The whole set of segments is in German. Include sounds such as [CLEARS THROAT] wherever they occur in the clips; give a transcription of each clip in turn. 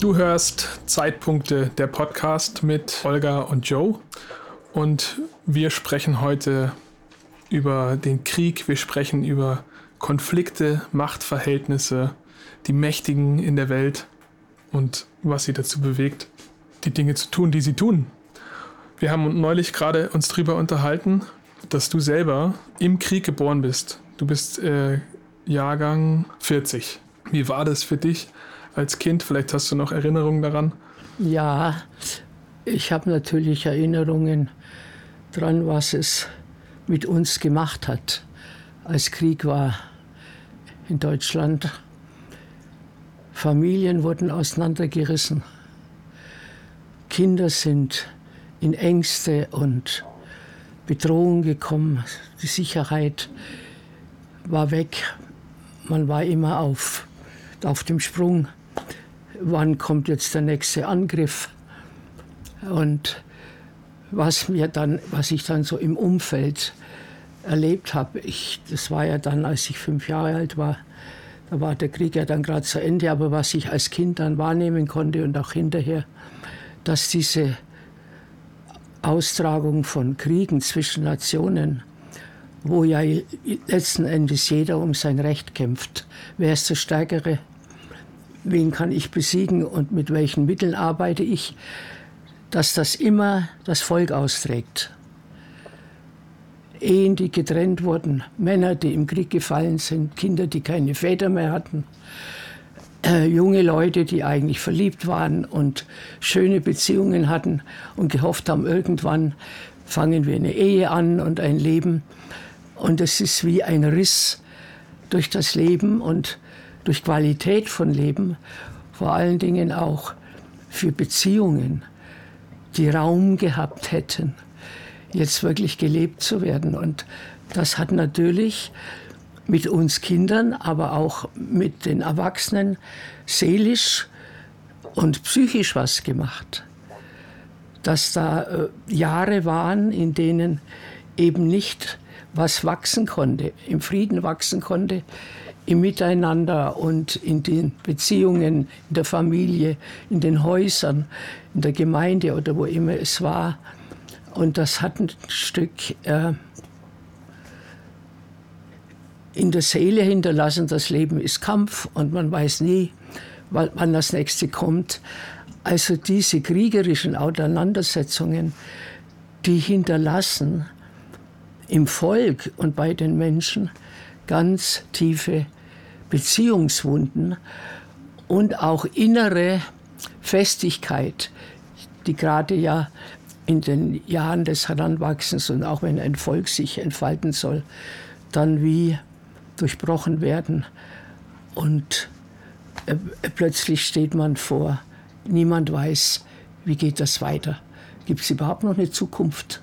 Du hörst Zeitpunkte der Podcast mit Olga und Joe und wir sprechen heute über den Krieg, wir sprechen über Konflikte, Machtverhältnisse, die Mächtigen in der Welt und was sie dazu bewegt, die Dinge zu tun, die sie tun. Wir haben neulich gerade uns darüber unterhalten, dass du selber im Krieg geboren bist. Du bist äh, Jahrgang 40. Wie war das für dich? Als Kind? Vielleicht hast du noch Erinnerungen daran? Ja, ich habe natürlich Erinnerungen daran, was es mit uns gemacht hat, als Krieg war in Deutschland. Familien wurden auseinandergerissen. Kinder sind in Ängste und Bedrohung gekommen. Die Sicherheit war weg. Man war immer auf, auf dem Sprung wann kommt jetzt der nächste Angriff. Und was mir dann, was ich dann so im Umfeld erlebt habe, ich, das war ja dann, als ich fünf Jahre alt war, da war der Krieg ja dann gerade zu Ende, aber was ich als Kind dann wahrnehmen konnte und auch hinterher, dass diese Austragung von Kriegen zwischen Nationen, wo ja letzten Endes jeder um sein Recht kämpft, wer ist der Stärkere, wen kann ich besiegen und mit welchen Mitteln arbeite ich, dass das immer das Volk austrägt. Ehen, die getrennt wurden, Männer, die im Krieg gefallen sind, Kinder, die keine Väter mehr hatten, äh, junge Leute, die eigentlich verliebt waren und schöne Beziehungen hatten und gehofft haben, irgendwann fangen wir eine Ehe an und ein Leben. Und es ist wie ein Riss durch das Leben und durch Qualität von Leben, vor allen Dingen auch für Beziehungen, die Raum gehabt hätten, jetzt wirklich gelebt zu werden. Und das hat natürlich mit uns Kindern, aber auch mit den Erwachsenen seelisch und psychisch was gemacht. Dass da äh, Jahre waren, in denen eben nicht was wachsen konnte, im Frieden wachsen konnte, im Miteinander und in den Beziehungen, in der Familie, in den Häusern, in der Gemeinde oder wo immer es war. Und das hat ein Stück äh, in der Seele hinterlassen. Das Leben ist Kampf und man weiß nie, wann das nächste kommt. Also diese kriegerischen Auseinandersetzungen, die hinterlassen im Volk und bei den Menschen ganz tiefe Beziehungswunden und auch innere Festigkeit, die gerade ja in den Jahren des Heranwachsens und auch wenn ein Volk sich entfalten soll, dann wie durchbrochen werden. Und äh, plötzlich steht man vor, niemand weiß, wie geht das weiter. Gibt es überhaupt noch eine Zukunft?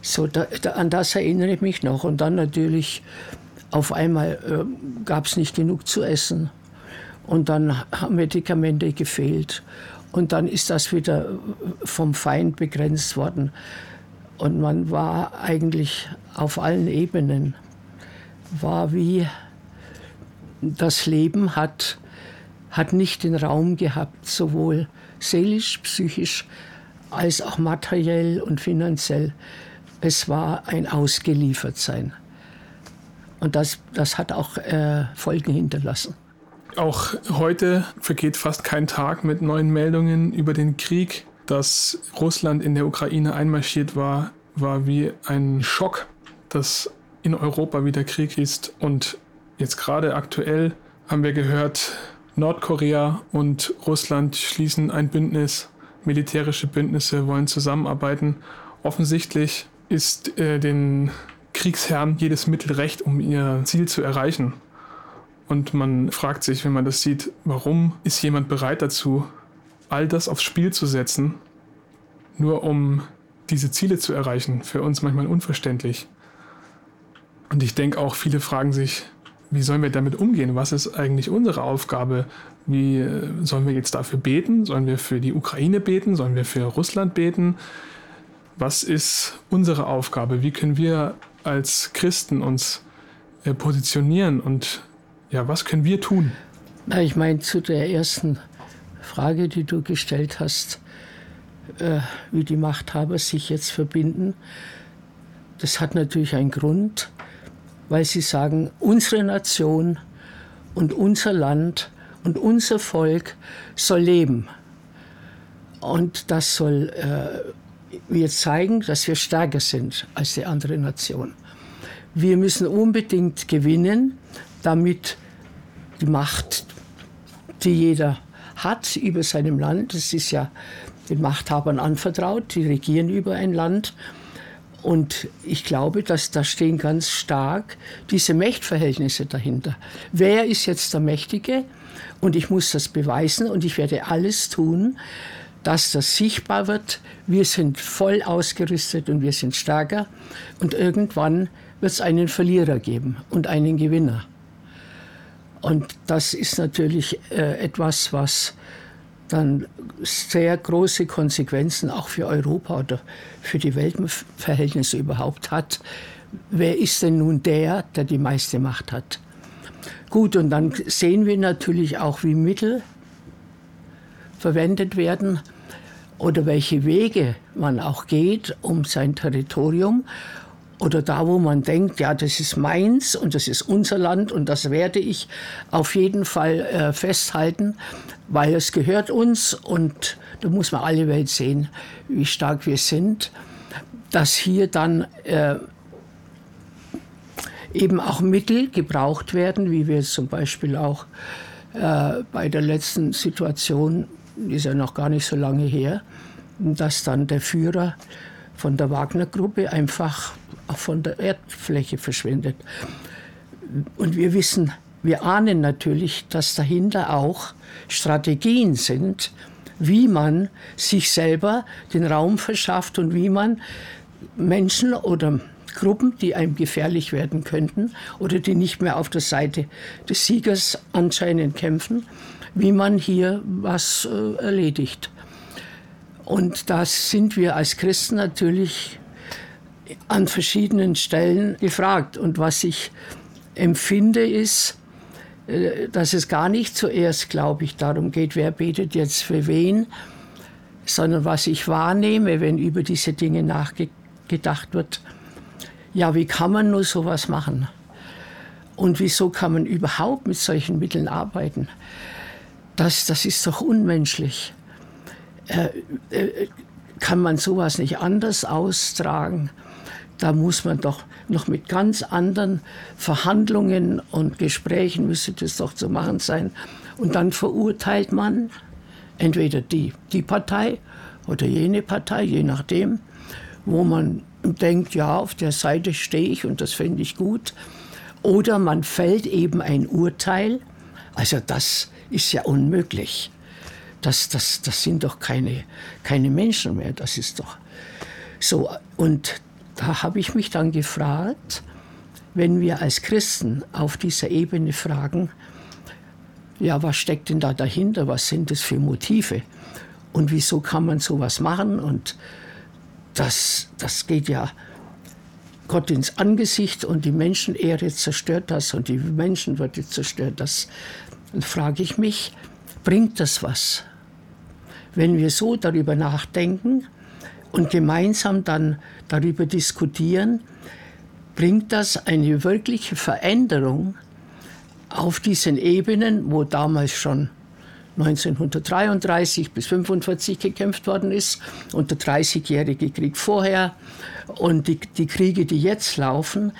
So, da, da, an das erinnere ich mich noch. Und dann natürlich auf einmal äh, gab es nicht genug zu essen. Und dann haben Medikamente gefehlt. Und dann ist das wieder vom Feind begrenzt worden. Und man war eigentlich auf allen Ebenen war wie das Leben hat hat nicht den Raum gehabt sowohl seelisch psychisch als auch materiell und finanziell. Es war ein Ausgeliefertsein. Und das, das hat auch äh, Folgen hinterlassen. Auch heute vergeht fast kein Tag mit neuen Meldungen über den Krieg. Dass Russland in der Ukraine einmarschiert war, war wie ein Schock, dass in Europa wieder Krieg ist. Und jetzt gerade aktuell haben wir gehört, Nordkorea und Russland schließen ein Bündnis, militärische Bündnisse wollen zusammenarbeiten. Offensichtlich ist äh, den Kriegsherren jedes Mittel recht, um ihr Ziel zu erreichen. Und man fragt sich, wenn man das sieht, warum ist jemand bereit dazu, all das aufs Spiel zu setzen, nur um diese Ziele zu erreichen? Für uns manchmal unverständlich. Und ich denke auch, viele fragen sich, wie sollen wir damit umgehen? Was ist eigentlich unsere Aufgabe? Wie äh, sollen wir jetzt dafür beten? Sollen wir für die Ukraine beten? Sollen wir für Russland beten? Was ist unsere Aufgabe? Wie können wir als Christen uns äh, positionieren und ja, was können wir tun? Na, ich meine, zu der ersten Frage, die du gestellt hast, äh, wie die Machthaber sich jetzt verbinden, das hat natürlich einen Grund, weil sie sagen, unsere Nation und unser Land und unser Volk soll leben. Und das soll äh, wir zeigen, dass wir stärker sind als die andere Nation. Wir müssen unbedingt gewinnen, damit die Macht, die jeder hat über seinem Land, das ist ja den Machthabern anvertraut, die regieren über ein Land. Und ich glaube, dass da stehen ganz stark diese Mächtverhältnisse dahinter. Wer ist jetzt der Mächtige? Und ich muss das beweisen und ich werde alles tun, dass das sichtbar wird. Wir sind voll ausgerüstet und wir sind stärker. Und irgendwann wird es einen Verlierer geben und einen Gewinner. Und das ist natürlich äh, etwas, was dann sehr große Konsequenzen auch für Europa oder für die Weltverhältnisse überhaupt hat. Wer ist denn nun der, der die meiste Macht hat? Gut, und dann sehen wir natürlich auch, wie Mittel verwendet werden oder welche Wege man auch geht, um sein Territorium. Oder da, wo man denkt, ja, das ist meins und das ist unser Land und das werde ich auf jeden Fall äh, festhalten, weil es gehört uns und da muss man alle Welt sehen, wie stark wir sind, dass hier dann äh, eben auch Mittel gebraucht werden, wie wir zum Beispiel auch äh, bei der letzten Situation, ist ja noch gar nicht so lange her, dass dann der Führer von der Wagner-Gruppe einfach von der Erdfläche verschwindet. Und wir wissen, wir ahnen natürlich, dass dahinter auch Strategien sind, wie man sich selber den Raum verschafft und wie man Menschen oder Gruppen, die einem gefährlich werden könnten oder die nicht mehr auf der Seite des Siegers anscheinend kämpfen, wie man hier was äh, erledigt. Und da sind wir als Christen natürlich an verschiedenen Stellen gefragt. Und was ich empfinde, ist, äh, dass es gar nicht zuerst, glaube ich, darum geht, wer betet jetzt für wen, sondern was ich wahrnehme, wenn über diese Dinge nachgedacht wird. Ja, wie kann man nur sowas machen? Und wieso kann man überhaupt mit solchen Mitteln arbeiten? Das, das ist doch unmenschlich. Äh, äh, kann man sowas nicht anders austragen? Da muss man doch noch mit ganz anderen Verhandlungen und Gesprächen müsste das doch zu machen sein. Und dann verurteilt man entweder die, die Partei oder jene Partei, je nachdem, wo man denkt, ja, auf der Seite stehe ich und das finde ich gut. Oder man fällt eben ein Urteil. Also das ist ja unmöglich. Das, das, das sind doch keine, keine Menschen mehr, das ist doch so. Und da habe ich mich dann gefragt, wenn wir als Christen auf dieser Ebene fragen, ja, was steckt denn da dahinter, was sind das für Motive? Und wieso kann man sowas machen? Und das, das geht ja Gott ins Angesicht und die Menschenehre zerstört das und die Menschenwürde zerstört. Das. Dann frage ich mich, bringt das was? wenn wir so darüber nachdenken und gemeinsam dann darüber diskutieren, bringt das eine wirkliche Veränderung auf diesen Ebenen, wo damals schon 1933 bis 1945 gekämpft worden ist und der 30-jährige Krieg vorher und die, die Kriege, die jetzt laufen,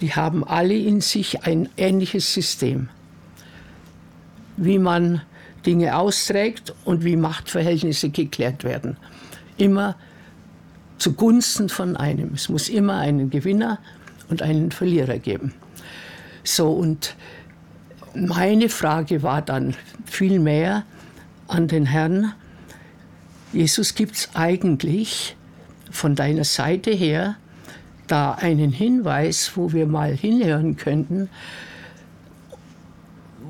die haben alle in sich ein ähnliches System. Wie man Dinge austrägt und wie Machtverhältnisse geklärt werden. Immer zugunsten von einem. Es muss immer einen Gewinner und einen Verlierer geben. So, und meine Frage war dann vielmehr an den Herrn, Jesus, gibt es eigentlich von deiner Seite her da einen Hinweis, wo wir mal hinhören könnten,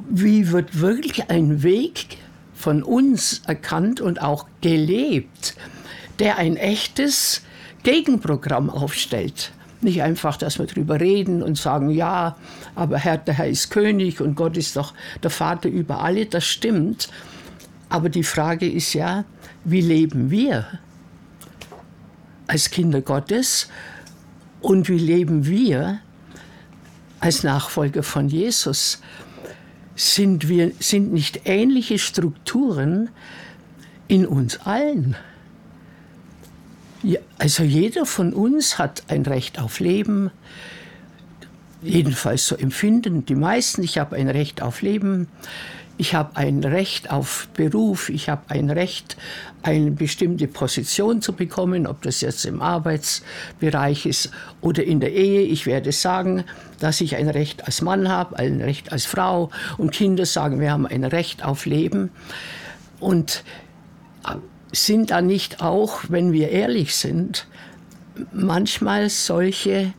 wie wird wirklich ein Weg von uns erkannt und auch gelebt, der ein echtes Gegenprogramm aufstellt. Nicht einfach, dass wir darüber reden und sagen, ja, aber Herr, der Herr ist König und Gott ist doch der Vater über alle, das stimmt. Aber die Frage ist ja, wie leben wir als Kinder Gottes und wie leben wir als Nachfolger von Jesus? Sind, wir, sind nicht ähnliche Strukturen in uns allen? Ja, also jeder von uns hat ein Recht auf Leben, jedenfalls so empfinden die meisten. Ich habe ein Recht auf Leben, ich habe ein Recht auf Beruf, ich habe ein Recht, eine bestimmte Position zu bekommen, ob das jetzt im Arbeitsbereich ist oder in der Ehe. Ich werde sagen, dass ich ein Recht als Mann habe, ein Recht als Frau und Kinder sagen, wir haben ein Recht auf Leben. Und sind da nicht auch, wenn wir ehrlich sind, manchmal solche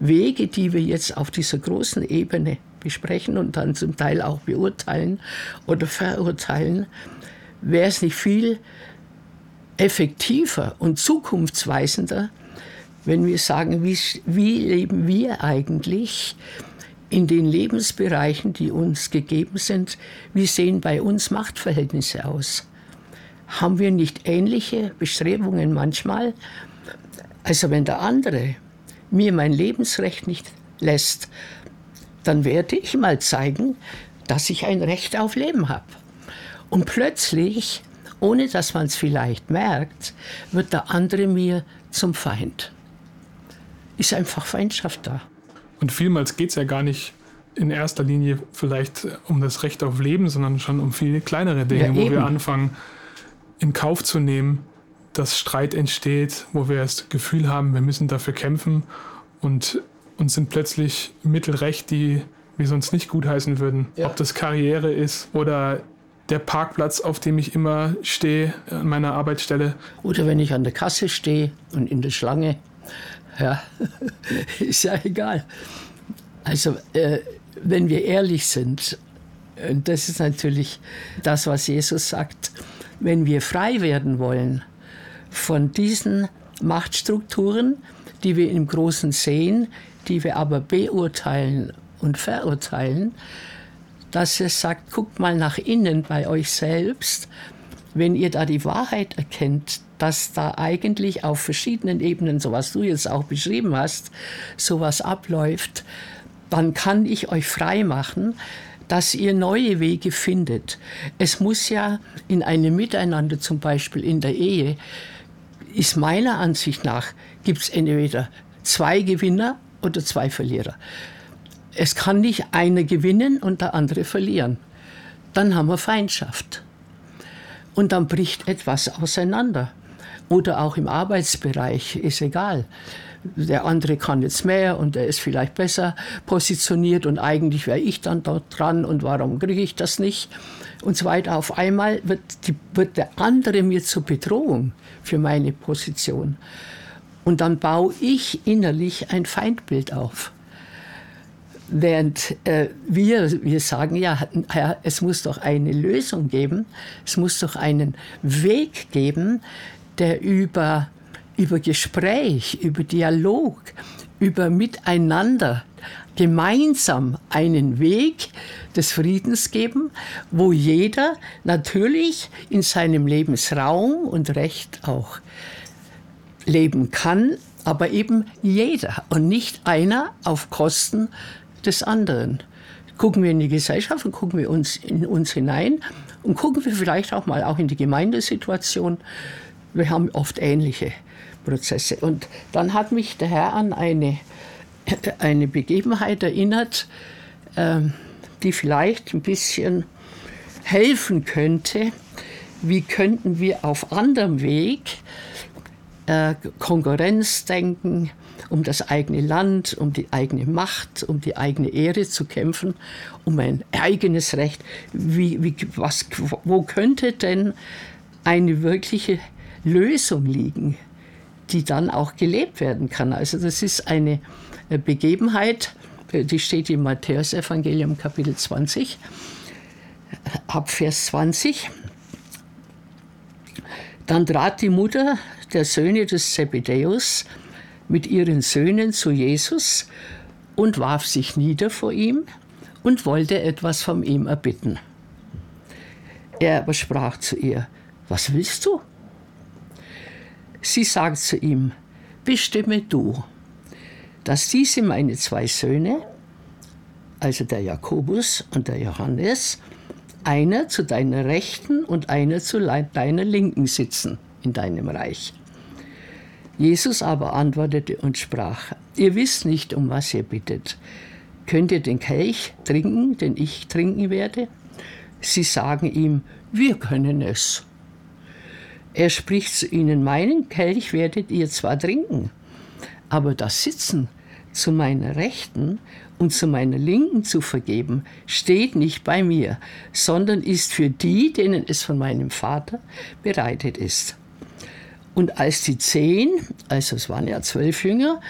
Wege, die wir jetzt auf dieser großen Ebene besprechen und dann zum Teil auch beurteilen oder verurteilen, wäre es nicht viel effektiver und zukunftsweisender, wenn wir sagen, wie, wie leben wir eigentlich in den Lebensbereichen, die uns gegeben sind, wie sehen bei uns Machtverhältnisse aus? Haben wir nicht ähnliche Bestrebungen manchmal? Also wenn der andere mir mein Lebensrecht nicht lässt, dann werde ich mal zeigen, dass ich ein Recht auf Leben habe. Und plötzlich, ohne dass man es vielleicht merkt, wird der andere mir zum Feind. Ist einfach Feindschaft da. Und vielmals geht es ja gar nicht in erster Linie vielleicht um das Recht auf Leben, sondern schon um viele kleinere Dinge, ja, wo wir anfangen, in Kauf zu nehmen, dass Streit entsteht, wo wir das Gefühl haben, wir müssen dafür kämpfen und uns sind plötzlich Mittelrecht, die wir sonst nicht gutheißen würden. Ja. Ob das Karriere ist oder der Parkplatz, auf dem ich immer stehe an meiner Arbeitsstelle. Oder wenn ich an der Kasse stehe und in der Schlange. Ja, [LAUGHS] ist ja egal. Also, äh, wenn wir ehrlich sind, und das ist natürlich das, was Jesus sagt, wenn wir frei werden wollen von diesen Machtstrukturen, die wir im Großen sehen, die wir aber beurteilen und verurteilen, dass er sagt, guckt mal nach innen bei euch selbst, wenn ihr da die Wahrheit erkennt, dass da eigentlich auf verschiedenen Ebenen, so was du jetzt auch beschrieben hast, sowas abläuft, dann kann ich euch frei machen, dass ihr neue Wege findet. Es muss ja in einem Miteinander, zum Beispiel in der Ehe, ist meiner Ansicht nach, gibt es entweder zwei Gewinner oder zwei Verlierer. Es kann nicht einer gewinnen und der andere verlieren. Dann haben wir Feindschaft. Und dann bricht etwas auseinander. Oder auch im Arbeitsbereich, ist egal. Der andere kann jetzt mehr und er ist vielleicht besser positioniert und eigentlich wäre ich dann dort dran und warum kriege ich das nicht? Und so weiter. Auf einmal wird, die, wird der andere mir zur Bedrohung für meine Position. Und dann baue ich innerlich ein Feindbild auf. Während äh, wir, wir sagen ja, es muss doch eine Lösung geben, es muss doch einen Weg geben, der über, über Gespräch, über Dialog, über Miteinander gemeinsam einen Weg des Friedens geben, wo jeder natürlich in seinem Lebensraum und Recht auch leben kann, aber eben jeder und nicht einer auf Kosten des anderen. Gucken wir in die Gesellschaft und gucken wir uns in uns hinein und gucken wir vielleicht auch mal auch in die Gemeindesituation. Wir haben oft ähnliche Prozesse. Und dann hat mich der Herr an eine, [CLEARS THROAT] eine Begebenheit erinnert, ähm, die vielleicht ein bisschen helfen könnte. Wie könnten wir auf anderem Weg äh, Konkurrenzdenken, um das eigene Land, um die eigene Macht, um die eigene Ehre zu kämpfen, um ein eigenes Recht. Wie, wie, was, wo könnte denn eine wirkliche Lösung liegen, die dann auch gelebt werden kann? Also das ist eine äh, Begebenheit, äh, die steht im Matthäusevangelium Kapitel 20, ab Vers 20. Dann trat die Mutter der Söhne des Zebedäus mit ihren Söhnen zu Jesus und warf sich nieder vor ihm und wollte etwas von ihm erbitten. Er aber sprach zu ihr, was willst du? Sie sagt zu ihm, bestimme du, dass diese meine zwei Söhne, also der Jakobus und der Johannes, einer zu deiner Rechten und einer zu deiner Linken sitzen in deinem Reich. Jesus aber antwortete und sprach, ihr wisst nicht, um was ihr bittet. Könnt ihr den Kelch trinken, den ich trinken werde? Sie sagen ihm, wir können es. Er spricht zu ihnen, meinen Kelch werdet ihr zwar trinken, aber das Sitzen zu meiner Rechten und zu meiner Linken zu vergeben, steht nicht bei mir, sondern ist für die, denen es von meinem Vater bereitet ist. Und als die zehn, also es waren ja zwölf Jünger,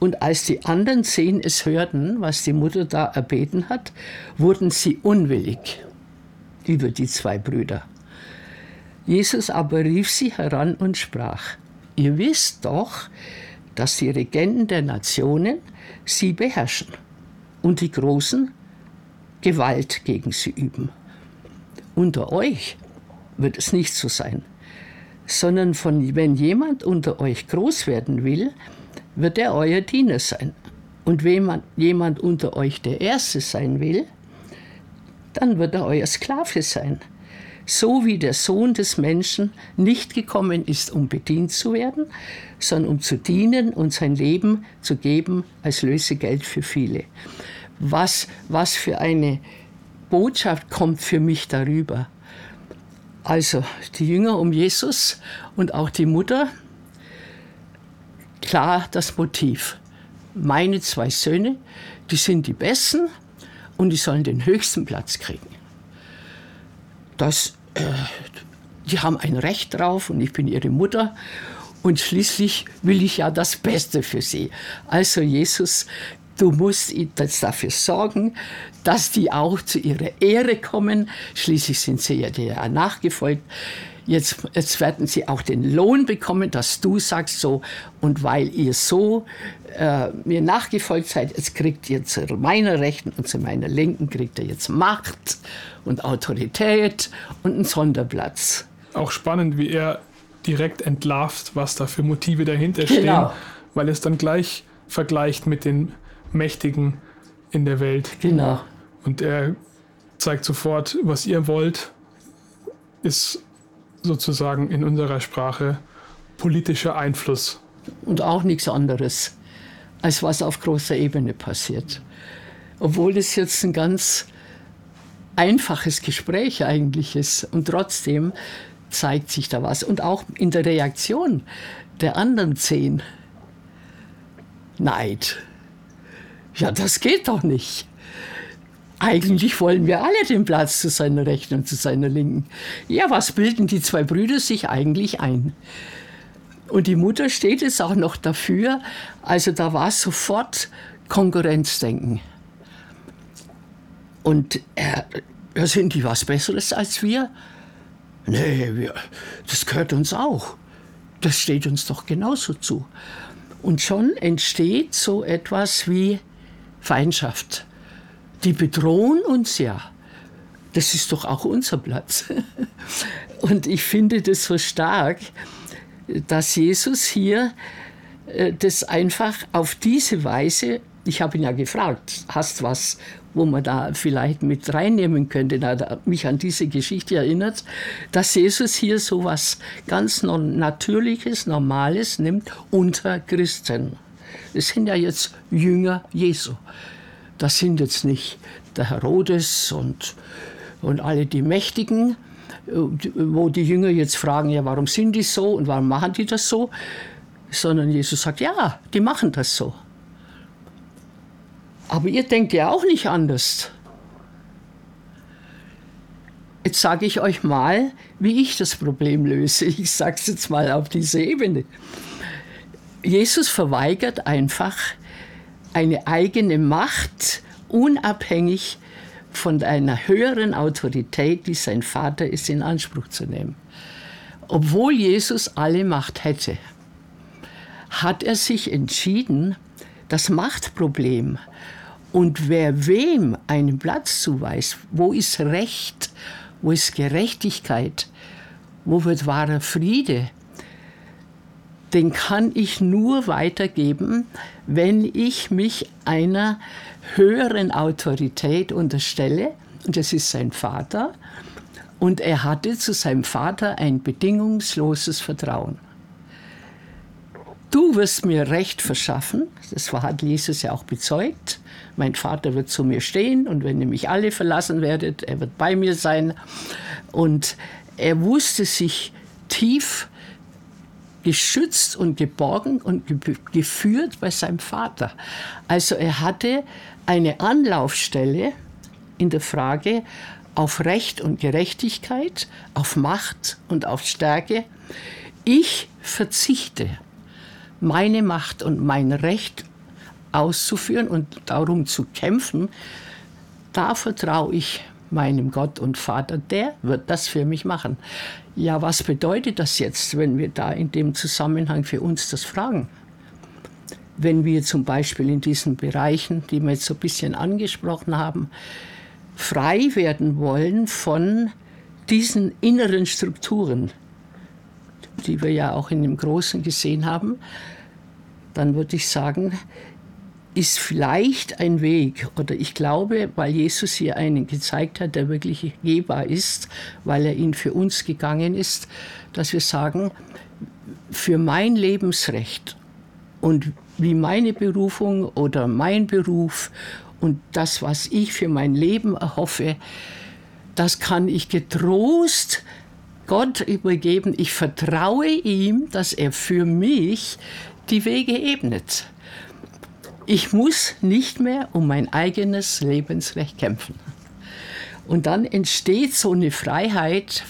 und als die anderen zehn es hörten, was die Mutter da erbeten hat, wurden sie unwillig über die zwei Brüder. Jesus aber rief sie heran und sprach, ihr wisst doch, dass die Regenten der Nationen sie beherrschen und die Großen Gewalt gegen sie üben. Unter euch wird es nicht so sein, sondern von, wenn jemand unter euch groß werden will, wird er euer Diener sein. Und wenn jemand unter euch der Erste sein will, dann wird er euer Sklave sein. So wie der Sohn des Menschen nicht gekommen ist, um bedient zu werden, sondern um zu dienen und sein Leben zu geben als Lösegeld für viele. Was, was für eine Botschaft kommt für mich darüber? Also die Jünger um Jesus und auch die Mutter, klar das Motiv. Meine zwei Söhne, die sind die Besten und die sollen den höchsten Platz kriegen. Das, äh, die haben ein Recht drauf und ich bin ihre Mutter und schließlich will ich ja das Beste für sie. Also Jesus, du musst jetzt dafür sorgen, dass die auch zu ihrer Ehre kommen. Schließlich sind sie ja dir nachgefolgt. Jetzt, jetzt werden sie auch den Lohn bekommen, dass du sagst so, und weil ihr so äh, mir nachgefolgt seid, jetzt kriegt ihr zu meiner Rechten und zu meiner Linken, kriegt ihr jetzt Macht und Autorität und einen Sonderplatz. Auch spannend, wie er direkt entlarvt, was da für Motive dahinter stehen, genau. weil es dann gleich vergleicht mit den Mächtigen in der Welt. Genau. Und er zeigt sofort, was ihr wollt, ist sozusagen in unserer Sprache politischer Einfluss. Und auch nichts anderes, als was auf großer Ebene passiert. Obwohl es jetzt ein ganz einfaches Gespräch eigentlich ist. Und trotzdem zeigt sich da was. Und auch in der Reaktion der anderen zehn. Neid. Ja, das geht doch nicht. Eigentlich wollen wir alle den Platz zu seiner Rechten und zu seiner Linken. Ja, was bilden die zwei Brüder sich eigentlich ein? Und die Mutter steht jetzt auch noch dafür. Also da war sofort Konkurrenzdenken. Und ja, sind die was Besseres als wir? Nee, wir, das gehört uns auch. Das steht uns doch genauso zu. Und schon entsteht so etwas wie Feindschaft die bedrohen uns ja. Das ist doch auch unser Platz. [LAUGHS] Und ich finde das so stark, dass Jesus hier äh, das einfach auf diese Weise, ich habe ihn ja gefragt, hast was, wo man da vielleicht mit reinnehmen könnte, da mich an diese Geschichte erinnert, dass Jesus hier so was ganz Natürliches, Normales nimmt unter Christen. Das sind ja jetzt Jünger Jesu. Das sind jetzt nicht der Herodes und, und alle die Mächtigen, wo die Jünger jetzt fragen, ja, warum sind die so und warum machen die das so? Sondern Jesus sagt, ja, die machen das so. Aber ihr denkt ja auch nicht anders. Jetzt sage ich euch mal, wie ich das Problem löse. Ich sage es jetzt mal auf diese Ebene. Jesus verweigert einfach eine eigene Macht, unabhängig von einer höheren Autorität, die sein Vater ist, in Anspruch zu nehmen. Obwohl Jesus alle Macht hätte, hat er sich entschieden, das Machtproblem und wer wem einen Platz zuweist, wo ist Recht, wo ist Gerechtigkeit, wo wird wahrer Friede, den kann ich nur weitergeben, wenn ich mich einer höheren Autorität unterstelle, und das ist sein Vater, und er hatte zu seinem Vater ein bedingungsloses Vertrauen. Du wirst mir Recht verschaffen, das hat Jesus ja auch bezeugt. Mein Vater wird zu mir stehen und wenn ihr mich alle verlassen werdet, er wird bei mir sein. Und er wusste sich tief geschützt und geborgen und geführt bei seinem Vater. Also er hatte eine Anlaufstelle in der Frage auf Recht und Gerechtigkeit, auf Macht und auf Stärke. Ich verzichte meine Macht und mein Recht auszuführen und darum zu kämpfen, da vertraue ich meinem Gott und Vater, der wird das für mich machen. Ja, was bedeutet das jetzt, wenn wir da in dem Zusammenhang für uns das fragen? Wenn wir zum Beispiel in diesen Bereichen, die wir jetzt so ein bisschen angesprochen haben, frei werden wollen von diesen inneren Strukturen, die wir ja auch in dem Großen gesehen haben, dann würde ich sagen, ist vielleicht ein Weg, oder ich glaube, weil Jesus hier einen gezeigt hat, der wirklich gehbar ist, weil er ihn für uns gegangen ist, dass wir sagen, für mein Lebensrecht und wie meine Berufung oder mein Beruf und das, was ich für mein Leben erhoffe, das kann ich getrost Gott übergeben. Ich vertraue ihm, dass er für mich die Wege ebnet. Ich muss nicht mehr um mein eigenes Lebensrecht kämpfen. Und dann entsteht so eine Freiheit,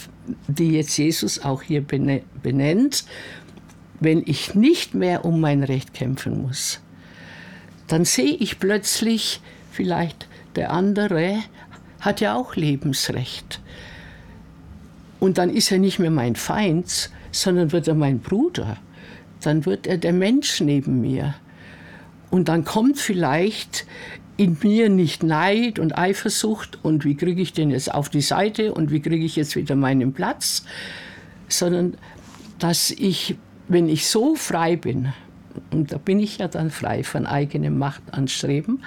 die jetzt Jesus auch hier benennt, wenn ich nicht mehr um mein Recht kämpfen muss. Dann sehe ich plötzlich, vielleicht der andere hat ja auch Lebensrecht. Und dann ist er nicht mehr mein Feind, sondern wird er mein Bruder. Dann wird er der Mensch neben mir. Und dann kommt vielleicht in mir nicht Neid und Eifersucht und wie kriege ich den jetzt auf die Seite und wie kriege ich jetzt wieder meinen Platz, sondern dass ich, wenn ich so frei bin, und da bin ich ja dann frei von eigenem Machtanstreben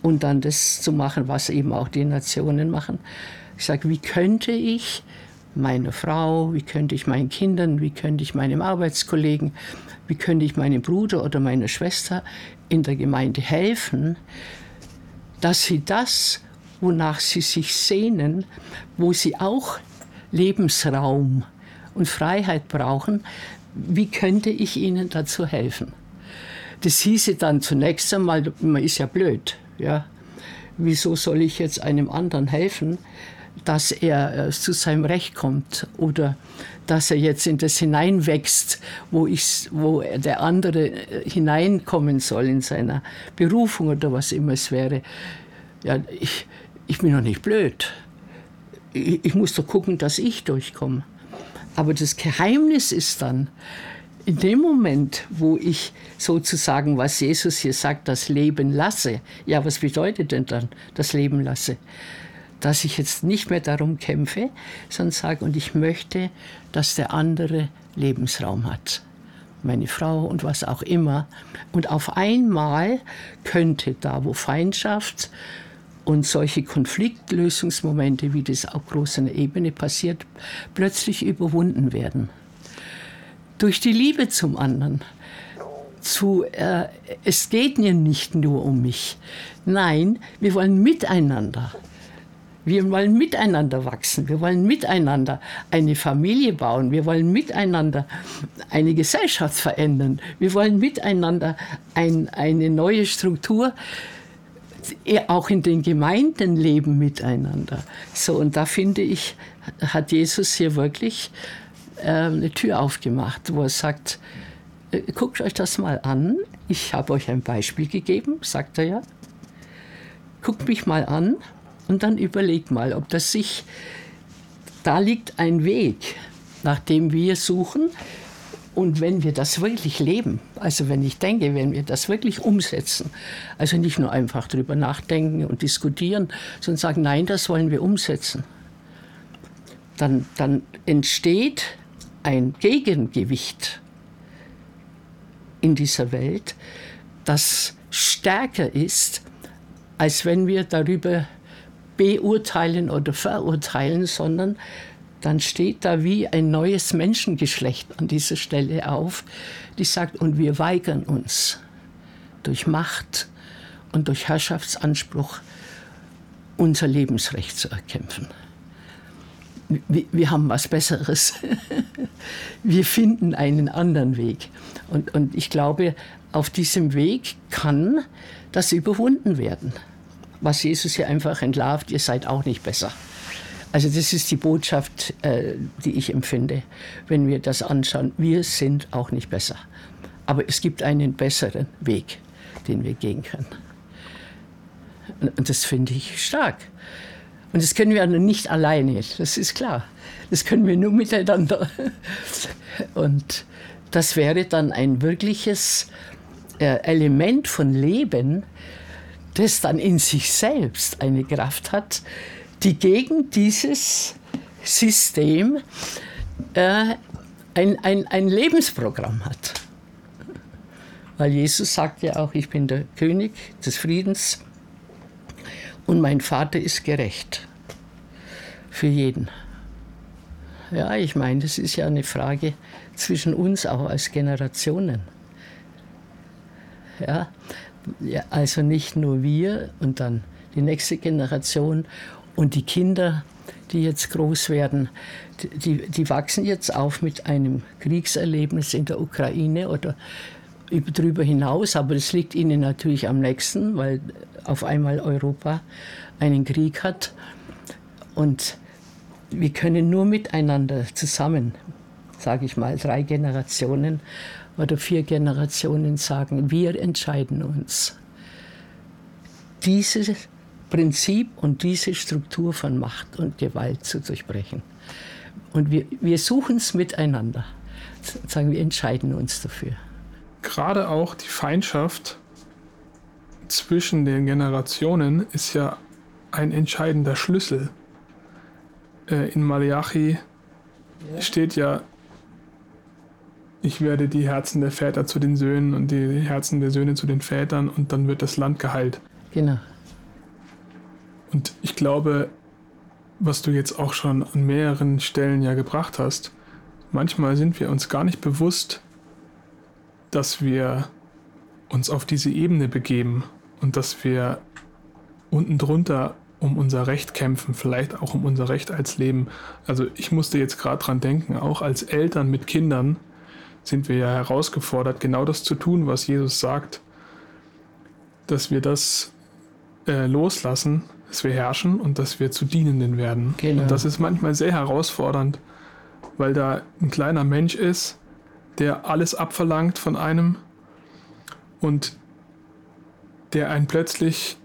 und dann das zu machen, was eben auch die Nationen machen, ich sage, wie könnte ich meiner Frau, wie könnte ich meinen Kindern, wie könnte ich meinem Arbeitskollegen, wie könnte ich meinem Bruder oder meiner Schwester in der Gemeinde helfen, dass sie das, wonach sie sich sehnen, wo sie auch Lebensraum und Freiheit brauchen, wie könnte ich ihnen dazu helfen? Das hieße dann zunächst einmal, man ist ja blöd, ja. Wieso soll ich jetzt einem anderen helfen, dass er äh, zu seinem Recht kommt oder dass er jetzt in das hineinwächst, wo, ich, wo der andere äh, hineinkommen soll in seiner Berufung oder was immer es wäre. Ja, ich, ich bin doch nicht blöd. Ich, ich muss doch gucken, dass ich durchkomme. Aber das Geheimnis ist dann, in dem Moment, wo ich sozusagen, was Jesus hier sagt, das Leben lasse, ja, was bedeutet denn dann das Leben lasse? Dass ich jetzt nicht mehr darum kämpfe, sondern sage, und ich möchte, dass der andere Lebensraum hat. Meine Frau und was auch immer. Und auf einmal könnte da, wo Feindschaft und solche Konfliktlösungsmomente, wie das auf großer Ebene passiert, plötzlich überwunden werden. Durch die Liebe zum anderen. Zu, äh, es geht mir nicht nur um mich. Nein, wir wollen miteinander. Wir wollen miteinander wachsen. Wir wollen miteinander eine Familie bauen. Wir wollen miteinander eine Gesellschaft verändern. Wir wollen miteinander ein, eine neue Struktur auch in den Gemeinden leben miteinander. So, und da finde ich, hat Jesus hier wirklich äh, eine Tür aufgemacht, wo er sagt, äh, guckt euch das mal an. Ich habe euch ein Beispiel gegeben, sagt er ja. Guckt mich mal an und dann überleg mal, ob das sich, da liegt ein Weg, nach dem wir suchen. Und wenn wir das wirklich leben, also wenn ich denke, wenn wir das wirklich umsetzen, also nicht nur einfach drüber nachdenken und diskutieren, sondern sagen, nein, das wollen wir umsetzen, dann, dann entsteht ein Gegengewicht in dieser Welt, das stärker ist, als wenn wir darüber beurteilen oder verurteilen, sondern dann steht da wie ein neues Menschengeschlecht an dieser Stelle auf, die sagt, und wir weigern uns durch Macht und durch Herrschaftsanspruch unser Lebensrecht zu erkämpfen. Wir, haben was Besseres. [LAUGHS] wir finden einen anderen Weg. Und, und ich glaube, auf diesem Weg kann das überwunden werden. Was Jesus hier einfach entlarvt, ihr seid auch nicht besser. Also das ist die Botschaft, äh, die ich empfinde, wenn wir das anschauen. Wir sind auch nicht besser. Aber es gibt einen besseren Weg, den wir gehen können. Und das finde ich stark. Und das können wir nicht alleine, das ist klar. Das können wir nur miteinander. [LAUGHS] Und das wäre dann ein wirkliches äh, Element von Leben, das dann in sich selbst eine Kraft hat, die gegen dieses System äh, ein, ein, ein Lebensprogramm hat. Weil Jesus sagt ja auch, ich bin der König des Friedens und mein Vater ist gerecht für jeden. Ja, ich meine, das ist ja eine Frage zwischen uns auch als Generationen. Ja, ja, also nicht nur wir und dann die nächste Generation und die Kinder, die jetzt groß werden, die, die wachsen jetzt auf mit einem Kriegserlebnis in der Ukraine oder darüber hinaus, aber das liegt ihnen natürlich am nächsten, weil auf einmal Europa einen Krieg hat. Und wir können nur miteinander zusammen, sage ich mal, drei Generationen oder vier Generationen sagen, wir entscheiden uns. Dieses Prinzip und diese Struktur von Macht und Gewalt zu durchbrechen. Und wir, wir suchen es miteinander. Sagen wir entscheiden uns dafür. Gerade auch die Feindschaft zwischen den Generationen ist ja ein entscheidender Schlüssel. Äh, in Malachi ja. steht ja ich werde die Herzen der Väter zu den Söhnen und die Herzen der Söhne zu den Vätern und dann wird das Land geheilt. Genau. Und ich glaube, was du jetzt auch schon an mehreren Stellen ja gebracht hast, manchmal sind wir uns gar nicht bewusst, dass wir uns auf diese Ebene begeben und dass wir unten drunter um unser Recht kämpfen, vielleicht auch um unser Recht als Leben. Also ich musste jetzt gerade dran denken, auch als Eltern mit Kindern, sind wir ja herausgefordert, genau das zu tun, was Jesus sagt, dass wir das äh, loslassen, dass wir herrschen und dass wir zu Dienenden werden. Genau. Und das ist manchmal sehr herausfordernd, weil da ein kleiner Mensch ist, der alles abverlangt von einem und der einen plötzlich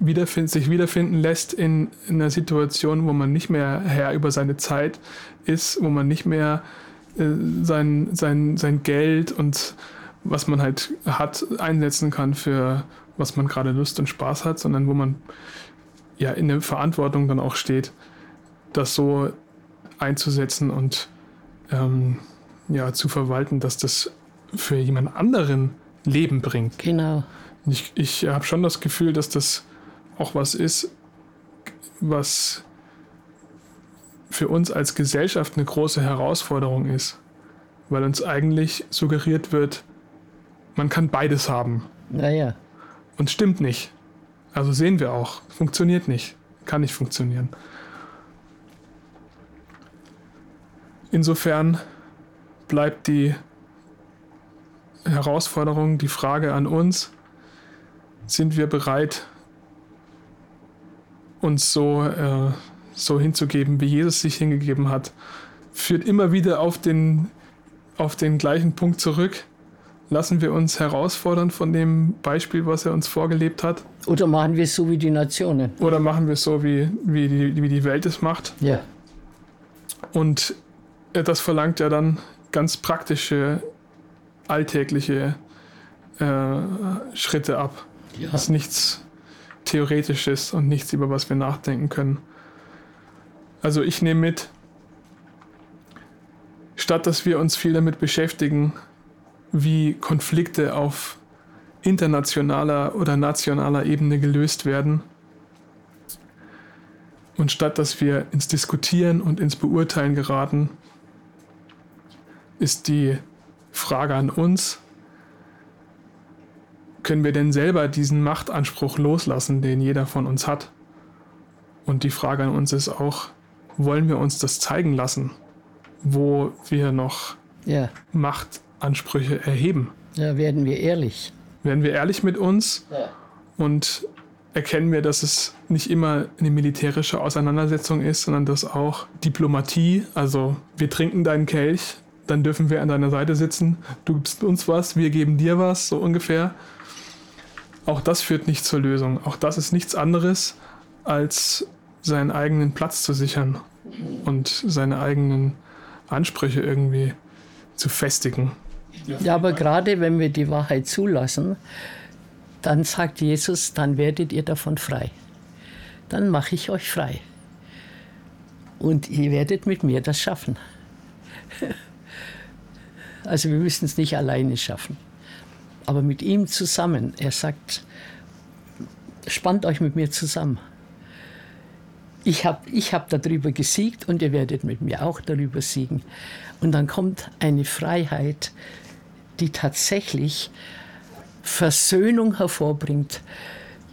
wiederfind, sich wiederfinden lässt in, in einer Situation, wo man nicht mehr Herr über seine Zeit ist, wo man nicht mehr sein, sein, sein Geld und was man halt hat, einsetzen kann für was man gerade Lust und Spaß hat, sondern wo man ja in der Verantwortung dann auch steht, das so einzusetzen und ähm, ja zu verwalten, dass das für jemand anderen Leben bringt. Genau. Ich, ich habe schon das Gefühl, dass das auch was ist, was für uns als Gesellschaft eine große Herausforderung ist, weil uns eigentlich suggeriert wird, man kann beides haben. Naja. Und stimmt nicht. Also sehen wir auch, funktioniert nicht, kann nicht funktionieren. Insofern bleibt die Herausforderung, die Frage an uns, sind wir bereit, uns so äh, so hinzugeben, wie Jesus sich hingegeben hat, führt immer wieder auf den, auf den gleichen Punkt zurück. Lassen wir uns herausfordern von dem Beispiel, was er uns vorgelebt hat? Oder machen wir es so wie die Nationen? Oder machen wir es so, wie, wie, die, wie die Welt es macht? Ja. Und das verlangt ja dann ganz praktische, alltägliche äh, Schritte ab. Ja. Das ist nichts Theoretisches und nichts, über was wir nachdenken können. Also ich nehme mit, statt dass wir uns viel damit beschäftigen, wie Konflikte auf internationaler oder nationaler Ebene gelöst werden, und statt dass wir ins Diskutieren und ins Beurteilen geraten, ist die Frage an uns, können wir denn selber diesen Machtanspruch loslassen, den jeder von uns hat? Und die Frage an uns ist auch, wollen wir uns das zeigen lassen, wo wir noch ja. Machtansprüche erheben? Ja, werden wir ehrlich. Werden wir ehrlich mit uns ja. und erkennen wir, dass es nicht immer eine militärische Auseinandersetzung ist, sondern dass auch Diplomatie, also wir trinken deinen Kelch, dann dürfen wir an deiner Seite sitzen, du gibst uns was, wir geben dir was, so ungefähr. Auch das führt nicht zur Lösung. Auch das ist nichts anderes, als seinen eigenen Platz zu sichern und seine eigenen Ansprüche irgendwie zu festigen. Ja, aber gerade wenn wir die Wahrheit zulassen, dann sagt Jesus, dann werdet ihr davon frei. Dann mache ich euch frei. Und ihr werdet mit mir das schaffen. [LAUGHS] Also wir müssen es nicht alleine schaffen, aber mit ihm zusammen. Er sagt, spannt euch mit mir zusammen. Ich habe ich hab darüber gesiegt und ihr werdet mit mir auch darüber siegen. Und dann kommt eine Freiheit, die tatsächlich Versöhnung hervorbringt,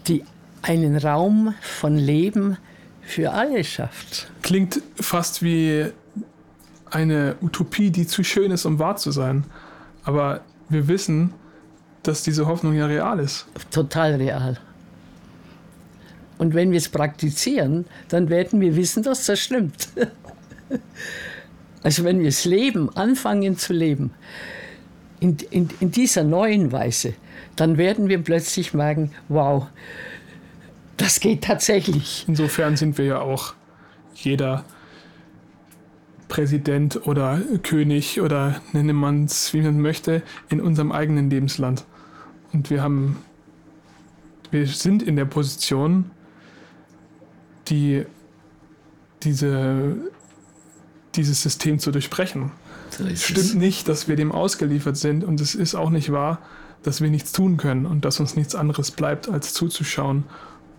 die einen Raum von Leben für alle schafft. Klingt fast wie eine Utopie, die zu schön ist, um wahr zu sein. Aber wir wissen, dass diese Hoffnung ja real ist. Total real. Und wenn wir es praktizieren, dann werden wir wissen, dass das stimmt. Also wenn wir es leben, anfangen zu leben, in, in, in dieser neuen Weise, dann werden wir plötzlich merken, wow, das geht tatsächlich. Insofern sind wir ja auch jeder Präsident oder König oder nenne man es, wie man möchte, in unserem eigenen Lebensland. Und wir haben, wir sind in der Position, die diese, dieses System zu durchbrechen. So es stimmt nicht, dass wir dem ausgeliefert sind und es ist auch nicht wahr, dass wir nichts tun können und dass uns nichts anderes bleibt, als zuzuschauen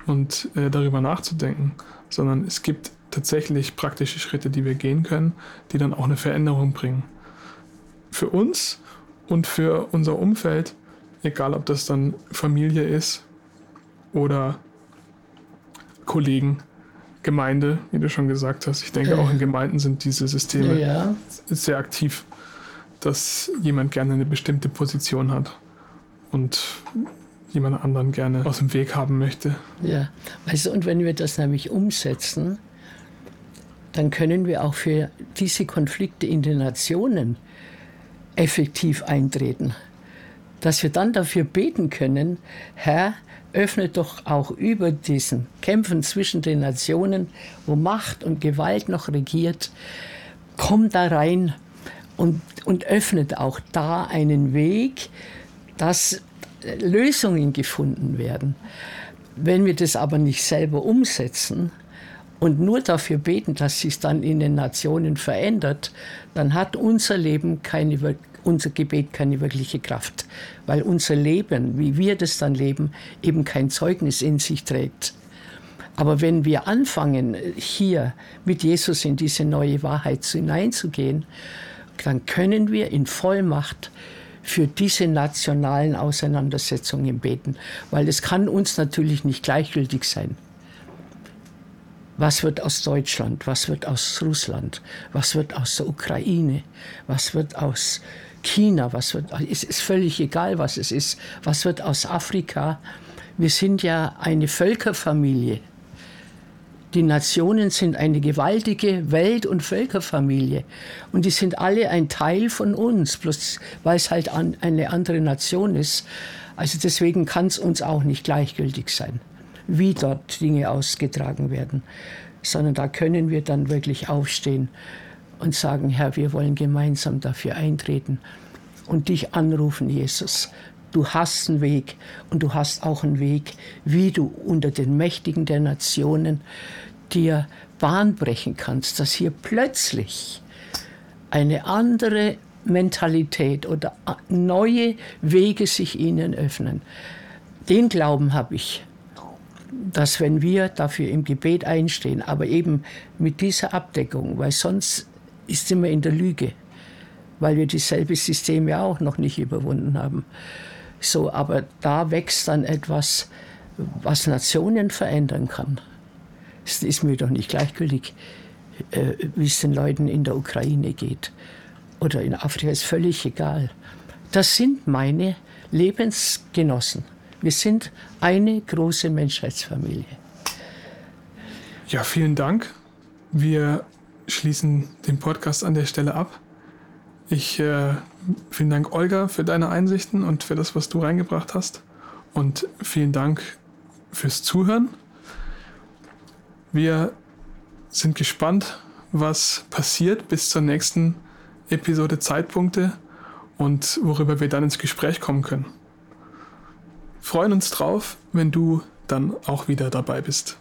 und äh, darüber nachzudenken, sondern es gibt tatsächlich praktische Schritte, die wir gehen können, die dann auch eine Veränderung bringen. Für uns und für unser Umfeld, egal ob das dann Familie ist oder Kollegen, Gemeinde, wie du schon gesagt hast. Ich denke, auch in Gemeinden sind diese Systeme ja. sehr aktiv, dass jemand gerne eine bestimmte Position hat und jemand anderen gerne aus dem Weg haben möchte. Ja, weißt du, und wenn wir das nämlich umsetzen, dann können wir auch für diese Konflikte in den Nationen effektiv eintreten. Dass wir dann dafür beten können, Herr, öffne doch auch über diesen Kämpfen zwischen den Nationen, wo Macht und Gewalt noch regiert, komm da rein und, und öffnet auch da einen Weg, dass Lösungen gefunden werden. Wenn wir das aber nicht selber umsetzen, und nur dafür beten, dass sich dann in den Nationen verändert, dann hat unser Leben keine, unser Gebet keine wirkliche Kraft, weil unser Leben, wie wir das dann leben, eben kein Zeugnis in sich trägt. Aber wenn wir anfangen, hier mit Jesus in diese neue Wahrheit hineinzugehen, dann können wir in Vollmacht für diese nationalen Auseinandersetzungen beten, weil es kann uns natürlich nicht gleichgültig sein. Was wird aus Deutschland, was wird aus Russland, was wird aus der Ukraine, was wird aus China, was wird, es ist völlig egal, was es ist, was wird aus Afrika. Wir sind ja eine Völkerfamilie. Die Nationen sind eine gewaltige Welt- und Völkerfamilie. Und die sind alle ein Teil von uns, bloß weil es halt eine andere Nation ist. Also deswegen kann es uns auch nicht gleichgültig sein wie dort Dinge ausgetragen werden, sondern da können wir dann wirklich aufstehen und sagen, Herr, wir wollen gemeinsam dafür eintreten und dich anrufen, Jesus. Du hast einen Weg und du hast auch einen Weg, wie du unter den Mächtigen der Nationen dir Bahn brechen kannst, dass hier plötzlich eine andere Mentalität oder neue Wege sich ihnen öffnen. Den Glauben habe ich, dass wenn wir dafür im Gebet einstehen, aber eben mit dieser Abdeckung, weil sonst ist immer in der Lüge, weil wir dieselbe System ja auch noch nicht überwunden haben. So, aber da wächst dann etwas, was Nationen verändern kann. Es ist mir doch nicht gleichgültig, äh, wie es den Leuten in der Ukraine geht oder in Afrika, ist völlig egal. Das sind meine Lebensgenossen. Wir sind eine große Menschheitsfamilie. Ja, vielen Dank. Wir schließen den Podcast an der Stelle ab. Ich äh, vielen Dank, Olga, für deine Einsichten und für das, was du reingebracht hast. Und vielen Dank fürs Zuhören. Wir sind gespannt, was passiert bis zur nächsten Episode Zeitpunkte und worüber wir dann ins Gespräch kommen können. Freuen uns drauf, wenn du dann auch wieder dabei bist.